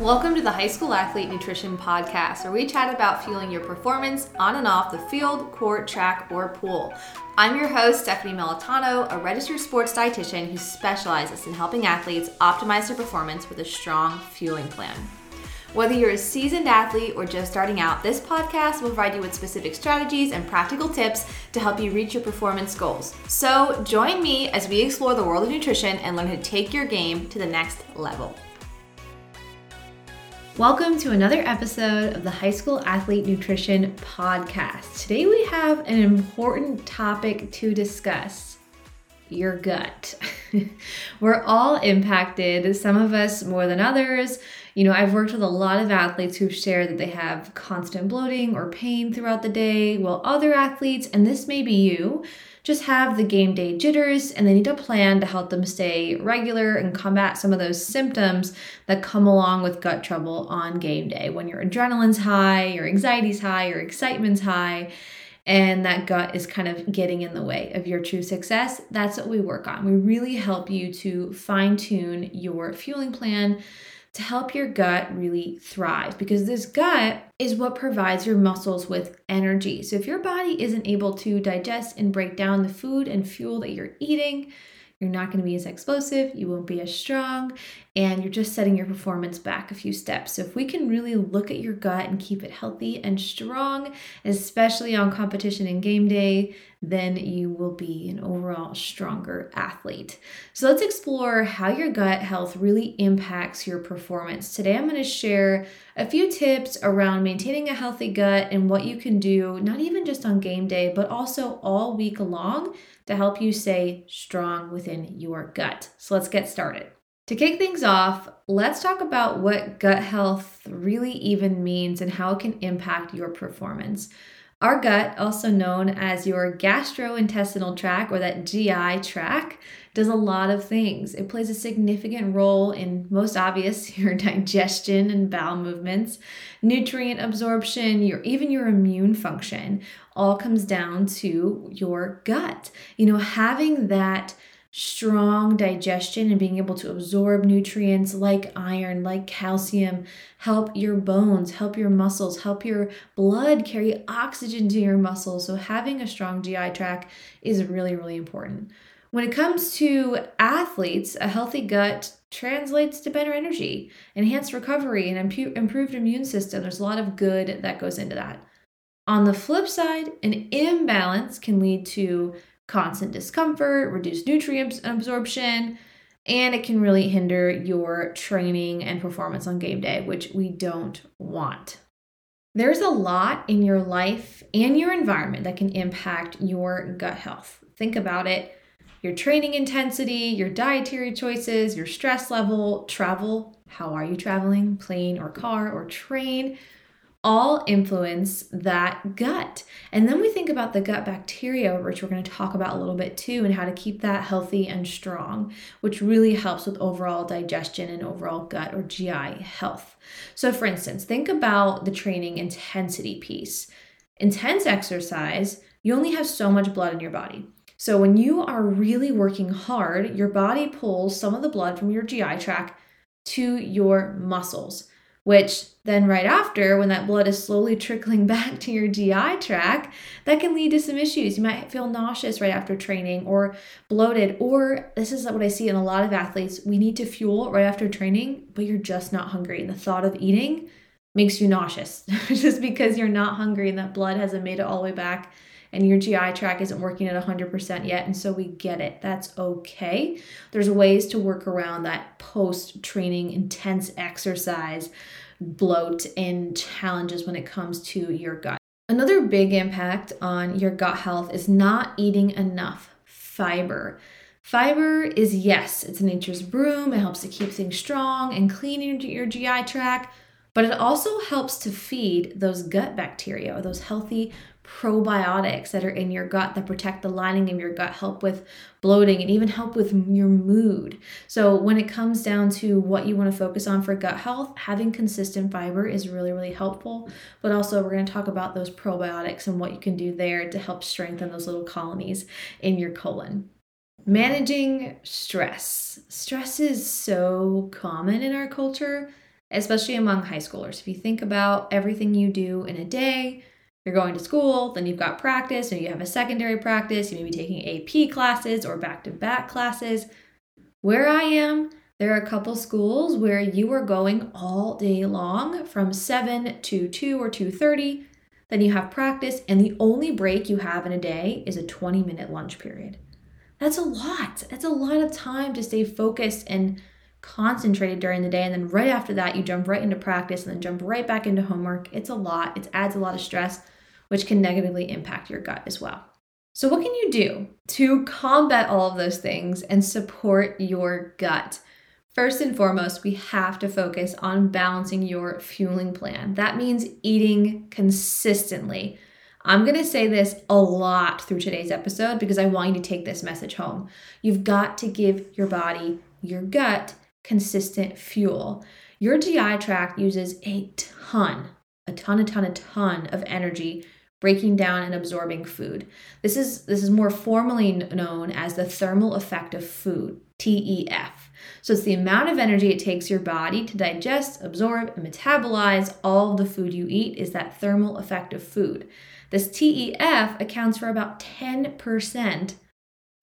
Welcome to the High School Athlete Nutrition Podcast, where we chat about fueling your performance on and off the field, court, track, or pool. I'm your host, Stephanie Melitano, a registered sports dietitian who specializes in helping athletes optimize their performance with a strong fueling plan. Whether you're a seasoned athlete or just starting out, this podcast will provide you with specific strategies and practical tips to help you reach your performance goals. So, join me as we explore the world of nutrition and learn how to take your game to the next level. Welcome to another episode of the High School Athlete Nutrition Podcast. Today we have an important topic to discuss your gut. We're all impacted, some of us more than others. You know, I've worked with a lot of athletes who've shared that they have constant bloating or pain throughout the day, while other athletes, and this may be you, just have the game day jitters and they need a plan to help them stay regular and combat some of those symptoms that come along with gut trouble on game day when your adrenaline's high, your anxiety's high, your excitement's high and that gut is kind of getting in the way of your true success, that's what we work on. We really help you to fine tune your fueling plan to help your gut really thrive because this gut is what provides your muscles with energy. So if your body isn't able to digest and break down the food and fuel that you're eating, you're not going to be as explosive, you won't be as strong, and you're just setting your performance back a few steps. So, if we can really look at your gut and keep it healthy and strong, especially on competition and game day, then you will be an overall stronger athlete. So, let's explore how your gut health really impacts your performance. Today, I'm going to share a few tips around maintaining a healthy gut and what you can do, not even just on game day, but also all week long to help you stay strong within your gut. So, let's get started. To kick things off, let's talk about what gut health really even means and how it can impact your performance. Our gut, also known as your gastrointestinal tract or that GI tract, does a lot of things. It plays a significant role in, most obvious, your digestion and bowel movements, nutrient absorption, your even your immune function. All comes down to your gut. You know, having that strong digestion and being able to absorb nutrients like iron, like calcium, help your bones, help your muscles, help your blood carry oxygen to your muscles. So, having a strong GI tract is really, really important. When it comes to athletes, a healthy gut translates to better energy, enhanced recovery, and improved immune system. There's a lot of good that goes into that. On the flip side, an imbalance can lead to constant discomfort, reduced nutrient absorption, and it can really hinder your training and performance on game day, which we don't want. There's a lot in your life and your environment that can impact your gut health. Think about it your training intensity, your dietary choices, your stress level, travel. How are you traveling? Plane or car or train? All influence that gut. And then we think about the gut bacteria, which we're going to talk about a little bit too, and how to keep that healthy and strong, which really helps with overall digestion and overall gut or GI health. So, for instance, think about the training intensity piece. Intense exercise, you only have so much blood in your body. So, when you are really working hard, your body pulls some of the blood from your GI tract to your muscles which then right after when that blood is slowly trickling back to your GI tract, that can lead to some issues. You might feel nauseous right after training or bloated or this is what I see in a lot of athletes, we need to fuel right after training, but you're just not hungry and the thought of eating makes you nauseous just because you're not hungry and that blood hasn't made it all the way back and your GI tract isn't working at 100% yet. And so we get it. That's okay. There's ways to work around that post training intense exercise bloat and challenges when it comes to your gut. Another big impact on your gut health is not eating enough fiber. Fiber is, yes, it's nature's broom. It helps to keep things strong and clean your, your GI tract, but it also helps to feed those gut bacteria or those healthy probiotics that are in your gut that protect the lining of your gut, help with bloating, and even help with your mood. So, when it comes down to what you want to focus on for gut health, having consistent fiber is really, really helpful. But also, we're going to talk about those probiotics and what you can do there to help strengthen those little colonies in your colon. Managing stress. Stress is so common in our culture especially among high schoolers. If you think about everything you do in a day, you're going to school, then you've got practice, or you have a secondary practice, you may be taking AP classes or back to back classes. Where I am, there are a couple schools where you are going all day long from 7 to 2 or 2:30. Then you have practice and the only break you have in a day is a 20 minute lunch period. That's a lot. That's a lot of time to stay focused and concentrated during the day. And then right after that, you jump right into practice and then jump right back into homework. It's a lot. It adds a lot of stress, which can negatively impact your gut as well. So, what can you do to combat all of those things and support your gut? First and foremost, we have to focus on balancing your fueling plan. That means eating consistently. I'm going to say this a lot through today's episode because I want you to take this message home. You've got to give your body, your gut, consistent fuel. Your GI tract uses a ton, a ton, a ton, a ton of energy breaking down and absorbing food. This is this is more formally known as the thermal effect of food, TEF. So it's the amount of energy it takes your body to digest, absorb, and metabolize all of the food you eat is that thermal effect of food. This TEF accounts for about 10%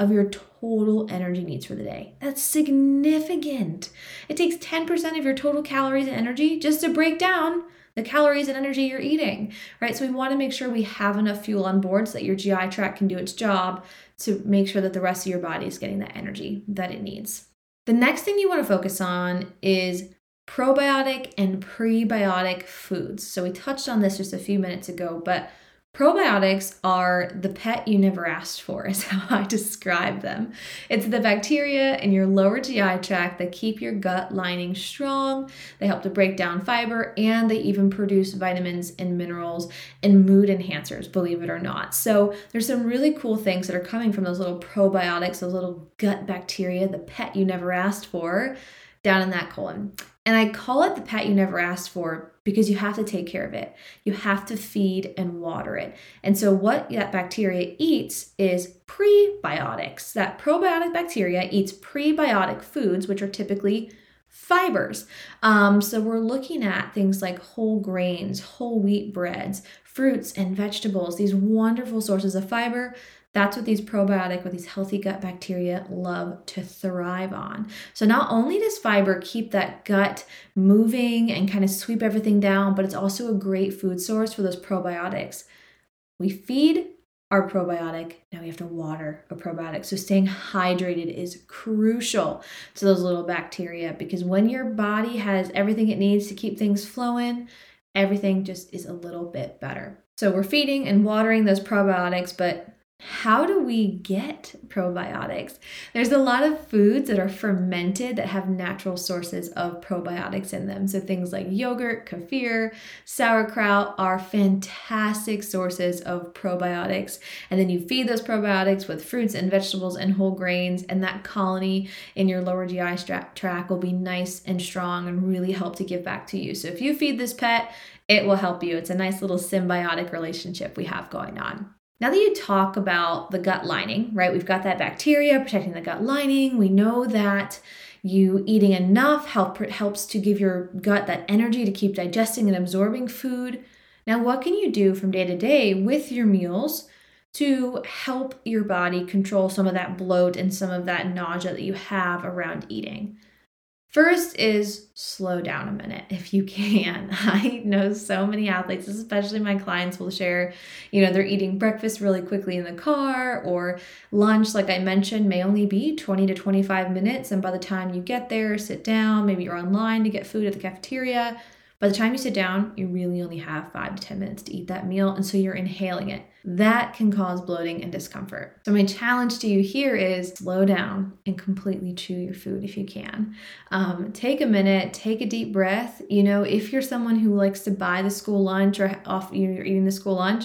of your total energy needs for the day. That's significant. It takes 10% of your total calories and energy just to break down the calories and energy you're eating, right? So we want to make sure we have enough fuel on board so that your GI tract can do its job to make sure that the rest of your body is getting the energy that it needs. The next thing you want to focus on is probiotic and prebiotic foods. So we touched on this just a few minutes ago, but Probiotics are the pet you never asked for, is how I describe them. It's the bacteria in your lower GI tract that keep your gut lining strong. They help to break down fiber and they even produce vitamins and minerals and mood enhancers, believe it or not. So, there's some really cool things that are coming from those little probiotics, those little gut bacteria, the pet you never asked for, down in that colon. And I call it the pet you never asked for because you have to take care of it. You have to feed and water it. And so, what that bacteria eats is prebiotics. That probiotic bacteria eats prebiotic foods, which are typically fibers. Um, so, we're looking at things like whole grains, whole wheat breads, fruits, and vegetables, these wonderful sources of fiber that's what these probiotic or these healthy gut bacteria love to thrive on. So not only does fiber keep that gut moving and kind of sweep everything down, but it's also a great food source for those probiotics. We feed our probiotic, now we have to water a probiotic. So staying hydrated is crucial to those little bacteria because when your body has everything it needs to keep things flowing, everything just is a little bit better. So we're feeding and watering those probiotics, but how do we get probiotics? There's a lot of foods that are fermented that have natural sources of probiotics in them. So things like yogurt, kefir, sauerkraut are fantastic sources of probiotics. And then you feed those probiotics with fruits and vegetables and whole grains, and that colony in your lower GI tract will be nice and strong and really help to give back to you. So if you feed this pet, it will help you. It's a nice little symbiotic relationship we have going on. Now that you talk about the gut lining, right? We've got that bacteria protecting the gut lining. We know that you eating enough help, helps to give your gut that energy to keep digesting and absorbing food. Now, what can you do from day to day with your meals to help your body control some of that bloat and some of that nausea that you have around eating? First is slow down a minute if you can. I know so many athletes, especially my clients, will share, you know, they're eating breakfast really quickly in the car, or lunch, like I mentioned, may only be 20 to 25 minutes. And by the time you get there, sit down, maybe you're online to get food at the cafeteria, by the time you sit down, you really only have five to 10 minutes to eat that meal, and so you're inhaling it. That can cause bloating and discomfort. So, my challenge to you here is slow down and completely chew your food if you can. Um, take a minute, take a deep breath. You know, if you're someone who likes to buy the school lunch or off you're eating the school lunch,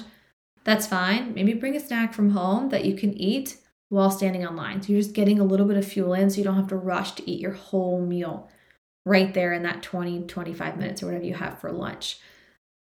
that's fine. Maybe bring a snack from home that you can eat while standing online. So, you're just getting a little bit of fuel in so you don't have to rush to eat your whole meal right there in that 20, 25 minutes or whatever you have for lunch.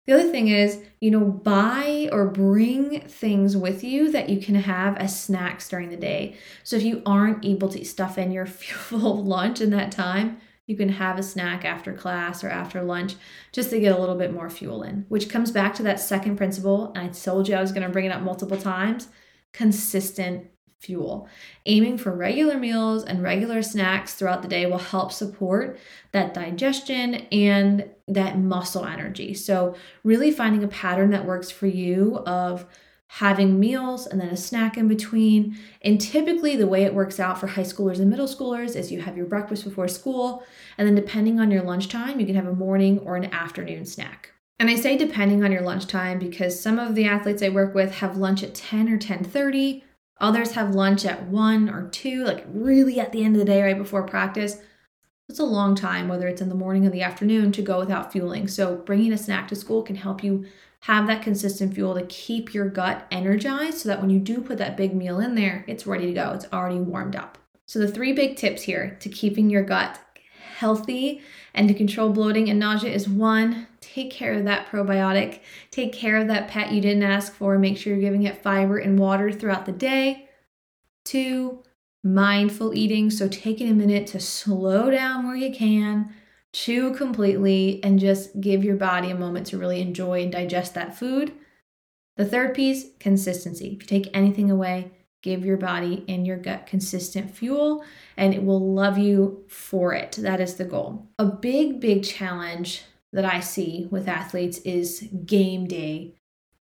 The other thing is, you know, buy or bring things with you that you can have as snacks during the day. So if you aren't able to stuff in your full lunch in that time, you can have a snack after class or after lunch just to get a little bit more fuel in, which comes back to that second principle. And I told you I was going to bring it up multiple times consistent fuel. Aiming for regular meals and regular snacks throughout the day will help support that digestion and that muscle energy. So, really finding a pattern that works for you of having meals and then a snack in between. And typically, the way it works out for high schoolers and middle schoolers is you have your breakfast before school, and then depending on your lunchtime, you can have a morning or an afternoon snack. And I say depending on your lunchtime because some of the athletes I work with have lunch at 10 or 10:30. Others have lunch at 1 or 2, like really at the end of the day right before practice. It's a long time whether it's in the morning or the afternoon to go without fueling. So bringing a snack to school can help you have that consistent fuel to keep your gut energized so that when you do put that big meal in there, it's ready to go. It's already warmed up. So the three big tips here to keeping your gut healthy and to control bloating and nausea is one, take care of that probiotic. Take care of that pet you didn't ask for. Make sure you're giving it fiber and water throughout the day. Two, mindful eating. So taking a minute to slow down where you can, chew completely, and just give your body a moment to really enjoy and digest that food. The third piece, consistency. If you take anything away, give your body and your gut consistent fuel and it will love you for it. That is the goal. A big, big challenge that I see with athletes is game day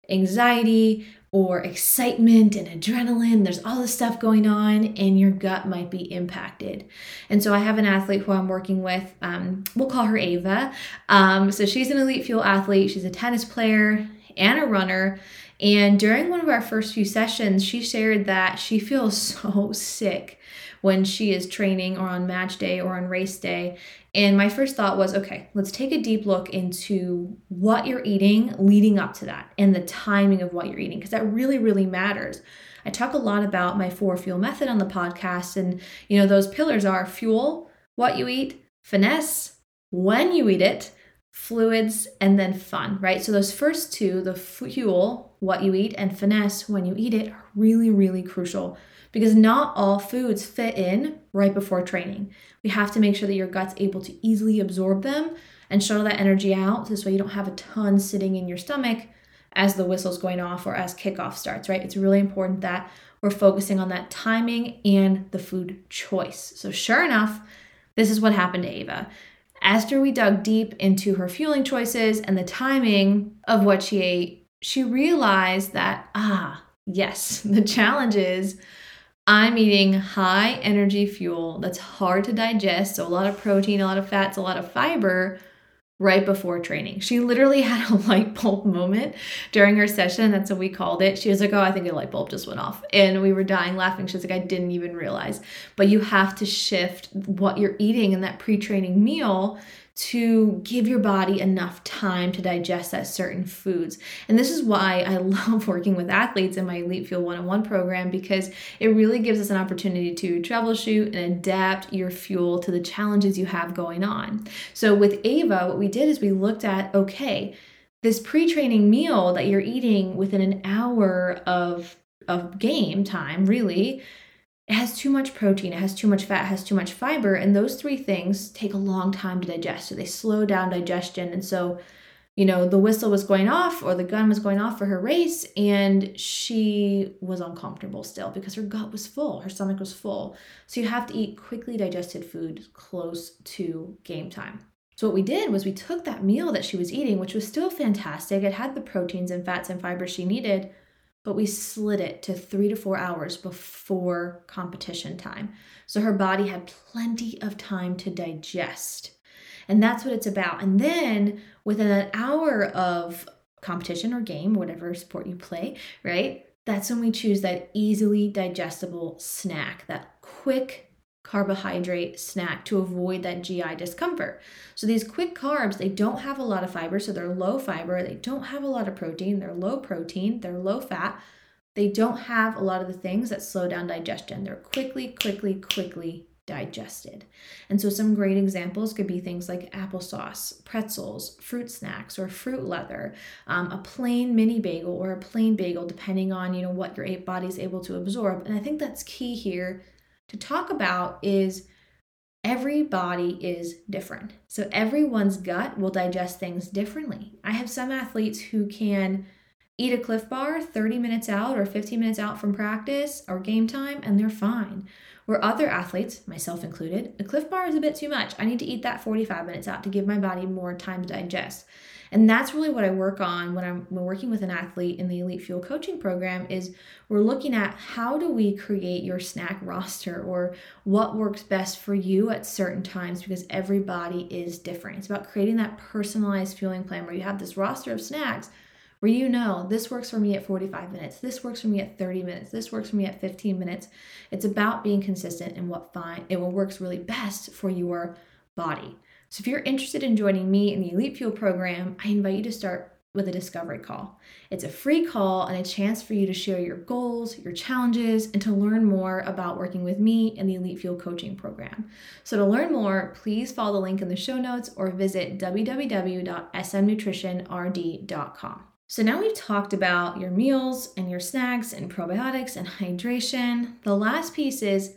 anxiety or excitement and adrenaline. There's all this stuff going on, and your gut might be impacted. And so, I have an athlete who I'm working with. Um, we'll call her Ava. Um, so, she's an elite fuel athlete, she's a tennis player and a runner. And during one of our first few sessions, she shared that she feels so sick when she is training or on match day or on race day. And my first thought was okay, let's take a deep look into what you're eating leading up to that and the timing of what you're eating, because that really, really matters. I talk a lot about my four fuel method on the podcast, and you know, those pillars are fuel, what you eat, finesse, when you eat it, fluids, and then fun, right? So, those first two, the fuel, what you eat, and finesse, when you eat it, are really, really crucial because not all foods fit in right before training. We have to make sure that your gut's able to easily absorb them and shuttle that energy out this way you don't have a ton sitting in your stomach as the whistle's going off or as kickoff starts, right? It's really important that we're focusing on that timing and the food choice. So, sure enough, this is what happened to Ava. After we dug deep into her fueling choices and the timing of what she ate, she realized that, ah, yes, the challenge is I'm eating high energy fuel that's hard to digest, so a lot of protein, a lot of fats, a lot of fiber right before training. She literally had a light bulb moment during her session. That's what we called it. She was like, Oh, I think a light bulb just went off. And we were dying laughing. She was like, I didn't even realize. But you have to shift what you're eating in that pre training meal to give your body enough time to digest that certain foods. And this is why I love working with athletes in my Elite Fuel 101 program because it really gives us an opportunity to troubleshoot and adapt your fuel to the challenges you have going on. So with Ava, what we did is we looked at okay, this pre-training meal that you're eating within an hour of of game time, really, it has too much protein, it has too much fat, it has too much fiber, and those three things take a long time to digest. So they slow down digestion. And so, you know, the whistle was going off or the gun was going off for her race, and she was uncomfortable still because her gut was full, her stomach was full. So you have to eat quickly digested food close to game time. So what we did was we took that meal that she was eating, which was still fantastic. It had the proteins and fats and fibers she needed, but we slid it to three to four hours before competition time. So her body had plenty of time to digest. And that's what it's about. And then within an hour of competition or game, whatever sport you play, right? That's when we choose that easily digestible snack, that quick carbohydrate snack to avoid that GI discomfort. So these quick carbs, they don't have a lot of fiber, so they're low fiber. They don't have a lot of protein. They're low protein, they're low fat. They don't have a lot of the things that slow down digestion. They're quickly, quickly, quickly digested. And so some great examples could be things like applesauce, pretzels, fruit snacks, or fruit leather, um, a plain mini bagel or a plain bagel, depending on you know what your body is able to absorb. And I think that's key here to talk about is every body is different. So everyone's gut will digest things differently. I have some athletes who can eat a Clif Bar 30 minutes out or 15 minutes out from practice or game time and they're fine. Where other athletes, myself included, a Clif Bar is a bit too much. I need to eat that 45 minutes out to give my body more time to digest. And that's really what I work on when I'm working with an athlete in the Elite Fuel coaching program is we're looking at how do we create your snack roster or what works best for you at certain times because everybody is different. It's about creating that personalized fueling plan where you have this roster of snacks where you know this works for me at 45 minutes, this works for me at 30 minutes, this works for me at 15 minutes. It's about being consistent in what fine it what works really best for your body. So if you're interested in joining me in the Elite Fuel program, I invite you to start with a discovery call. It's a free call and a chance for you to share your goals, your challenges, and to learn more about working with me in the Elite Fuel coaching program. So to learn more, please follow the link in the show notes or visit www.smnutritionrd.com. So now we've talked about your meals and your snacks and probiotics and hydration. The last piece is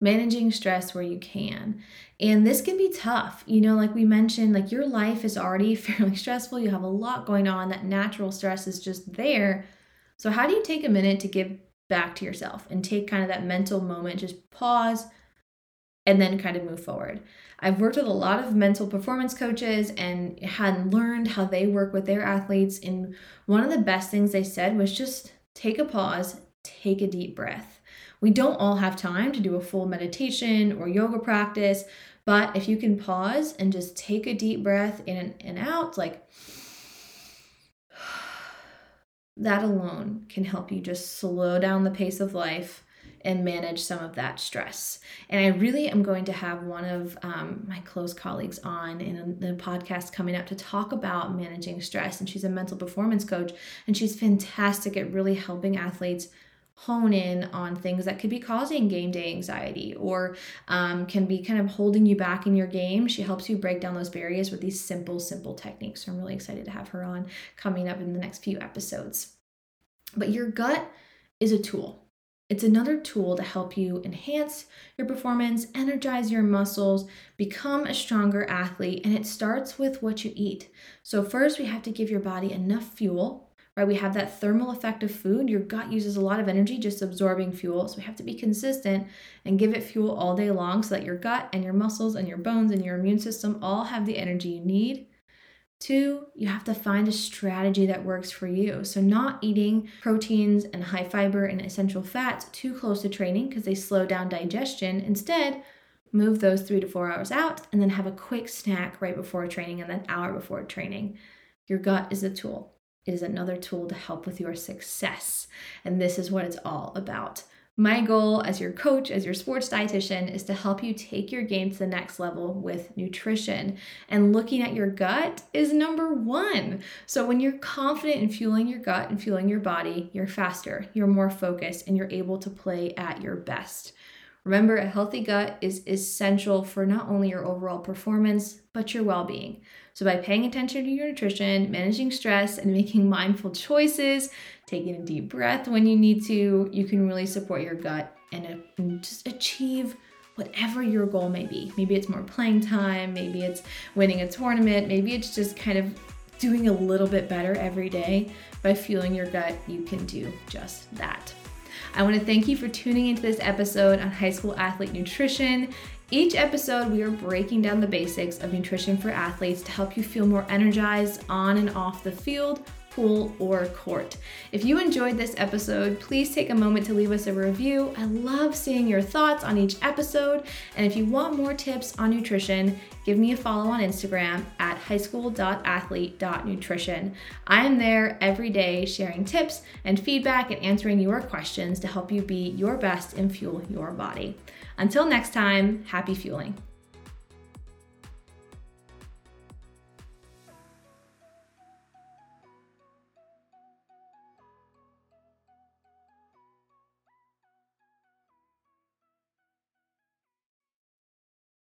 managing stress where you can. And this can be tough. You know, like we mentioned, like your life is already fairly stressful. You have a lot going on. That natural stress is just there. So, how do you take a minute to give back to yourself and take kind of that mental moment, just pause and then kind of move forward? I've worked with a lot of mental performance coaches and had learned how they work with their athletes. And one of the best things they said was just take a pause, take a deep breath we don't all have time to do a full meditation or yoga practice, but if you can pause and just take a deep breath in and out, like that alone can help you just slow down the pace of life and manage some of that stress. And I really am going to have one of um, my close colleagues on in the podcast coming up to talk about managing stress. And she's a mental performance coach, and she's fantastic at really helping athletes hone in on things that could be causing game day anxiety or um, can be kind of holding you back in your game. She helps you break down those barriers with these simple, simple techniques. So I'm really excited to have her on coming up in the next few episodes. But your gut is a tool. It's another tool to help you enhance your performance, energize your muscles, become a stronger athlete, and it starts with what you eat. So, first, we have to give your body enough fuel right? We have that thermal effect of food. Your gut uses a lot of energy just absorbing fuel. So we have to be consistent and give it fuel all day long so that your gut and your muscles and your bones and your immune system all have the energy you need. Two, you have to find a strategy that works for you. So, not eating proteins and high fiber and essential fats too close to training because they slow down digestion. Instead, move those three to four hours out and then have a quick snack right before training and then hour before training. Your gut is a tool. It is another tool to help with your success. And this is what it's all about. My goal as your coach, as your sports dietitian, is to help you take your game to the next level with nutrition. And looking at your gut is number one. So, when you're confident in fueling your gut and fueling your body, you're faster, you're more focused, and you're able to play at your best. Remember, a healthy gut is essential for not only your overall performance, but your well being. So, by paying attention to your nutrition, managing stress, and making mindful choices, taking a deep breath when you need to, you can really support your gut uh, and just achieve whatever your goal may be. Maybe it's more playing time, maybe it's winning a tournament, maybe it's just kind of doing a little bit better every day. By fueling your gut, you can do just that. I want to thank you for tuning into this episode on high school athlete nutrition. Each episode, we are breaking down the basics of nutrition for athletes to help you feel more energized on and off the field pool, or court. If you enjoyed this episode, please take a moment to leave us a review. I love seeing your thoughts on each episode. And if you want more tips on nutrition, give me a follow on Instagram at highschool.athlete.nutrition. I am there every day sharing tips and feedback and answering your questions to help you be your best and fuel your body. Until next time, happy fueling.